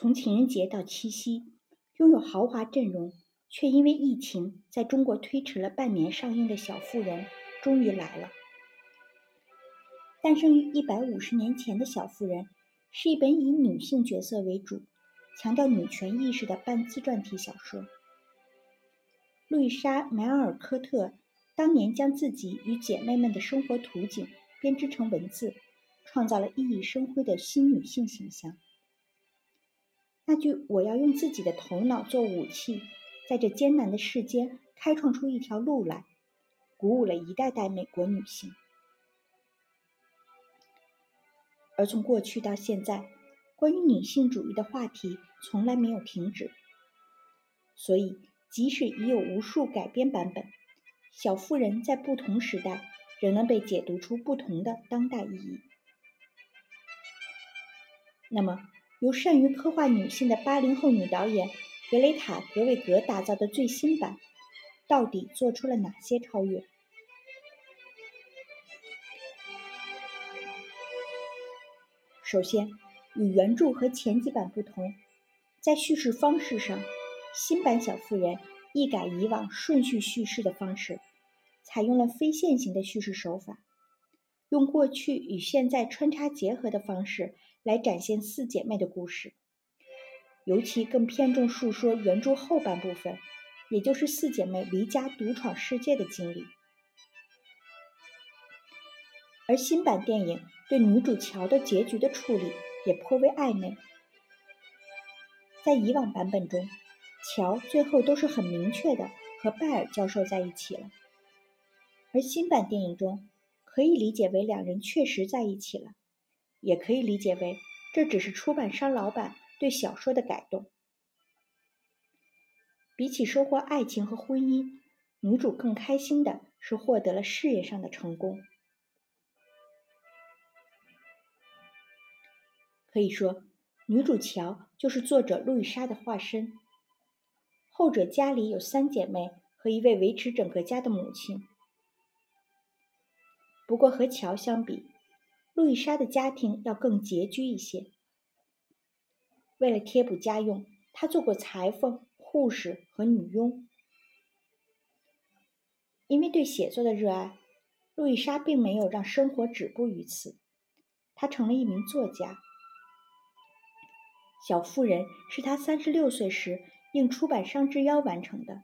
从情人节到七夕，拥有豪华阵容却因为疫情在中国推迟了半年上映的《小妇人》终于来了。诞生于一百五十年前的小妇人，是一本以女性角色为主、强调女权意识的半自传体小说。路易莎·梅尔科特当年将自己与姐妹们的生活图景编织成文字，创造了熠熠生辉的新女性形象。那句“我要用自己的头脑做武器，在这艰难的世间开创出一条路来”，鼓舞了一代代美国女性。而从过去到现在，关于女性主义的话题从来没有停止。所以，即使已有无数改编版本，《小妇人》在不同时代仍能被解读出不同的当代意义。那么，由善于刻画女性的八零后女导演格雷塔·格韦格打造的最新版，到底做出了哪些超越？首先，与原著和前几版不同，在叙事方式上，新版《小妇人》一改以往顺序叙事的方式，采用了非线性的叙事手法，用过去与现在穿插结合的方式。来展现四姐妹的故事，尤其更偏重述说原著后半部分，也就是四姐妹离家独闯世界的经历。而新版电影对女主乔的结局的处理也颇为暧昧。在以往版本中，乔最后都是很明确的和拜尔教授在一起了，而新版电影中可以理解为两人确实在一起了。也可以理解为，这只是出版商老板对小说的改动。比起收获爱情和婚姻，女主更开心的是获得了事业上的成功。可以说，女主乔就是作者路易莎的化身。后者家里有三姐妹和一位维持整个家的母亲。不过和乔相比，路易莎的家庭要更拮据一些。为了贴补家用，她做过裁缝、护士和女佣。因为对写作的热爱，路易莎并没有让生活止步于此，她成了一名作家。《小妇人》是她三十六岁时应出版商之邀完成的。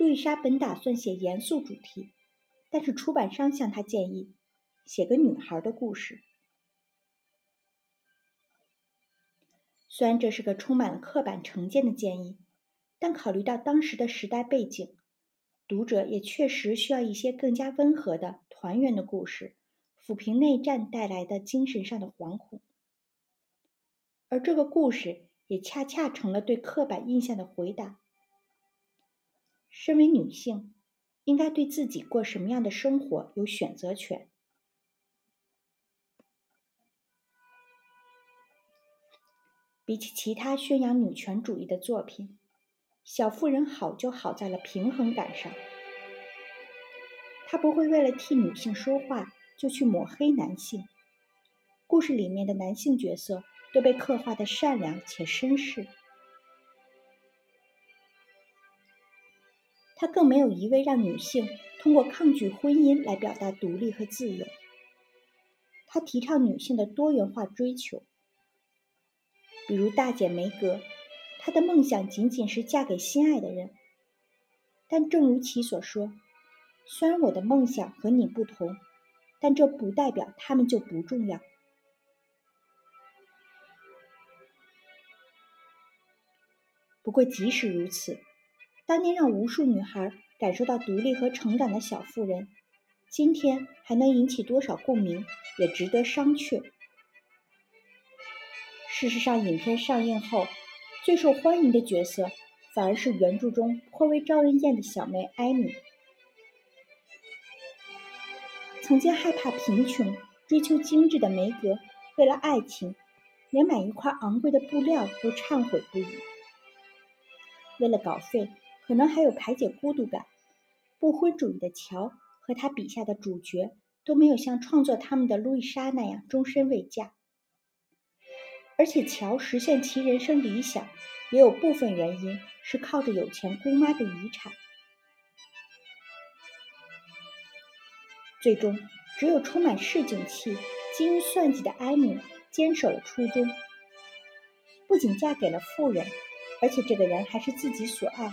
路易莎本打算写严肃主题，但是出版商向他建议。写个女孩的故事，虽然这是个充满了刻板成见的建议，但考虑到当时的时代背景，读者也确实需要一些更加温和的团圆的故事，抚平内战带来的精神上的惶恐。而这个故事也恰恰成了对刻板印象的回答。身为女性，应该对自己过什么样的生活有选择权。比起其他宣扬女权主义的作品，《小妇人》好就好在了平衡感上。她不会为了替女性说话就去抹黑男性，故事里面的男性角色都被刻画的善良且绅士。他更没有一味让女性通过抗拒婚姻来表达独立和自由。他提倡女性的多元化追求。比如大姐梅格，她的梦想仅仅是嫁给心爱的人。但正如其所说，虽然我的梦想和你不同，但这不代表他们就不重要。不过即使如此，当年让无数女孩感受到独立和成长的小妇人，今天还能引起多少共鸣，也值得商榷。事实上，影片上映后，最受欢迎的角色反而是原著中颇为招人厌的小妹艾米。曾经害怕贫穷、追求精致的梅格，为了爱情，连买一块昂贵的布料都忏悔不已。为了稿费，可能还有排解孤独感。不婚主义的乔和他笔下的主角都没有像创作他们的路易莎那样终身未嫁。而且乔实现其人生理想，也有部分原因是靠着有钱姑妈的遗产。最终，只有充满市井气、精于算计的艾米坚守了初衷，不仅嫁给了富人，而且这个人还是自己所爱。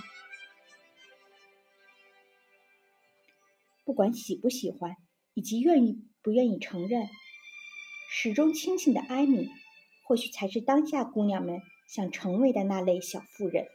不管喜不喜欢，以及愿意不愿意承认，始终清醒的艾米，或许才是当下姑娘们想成为的那类小妇人。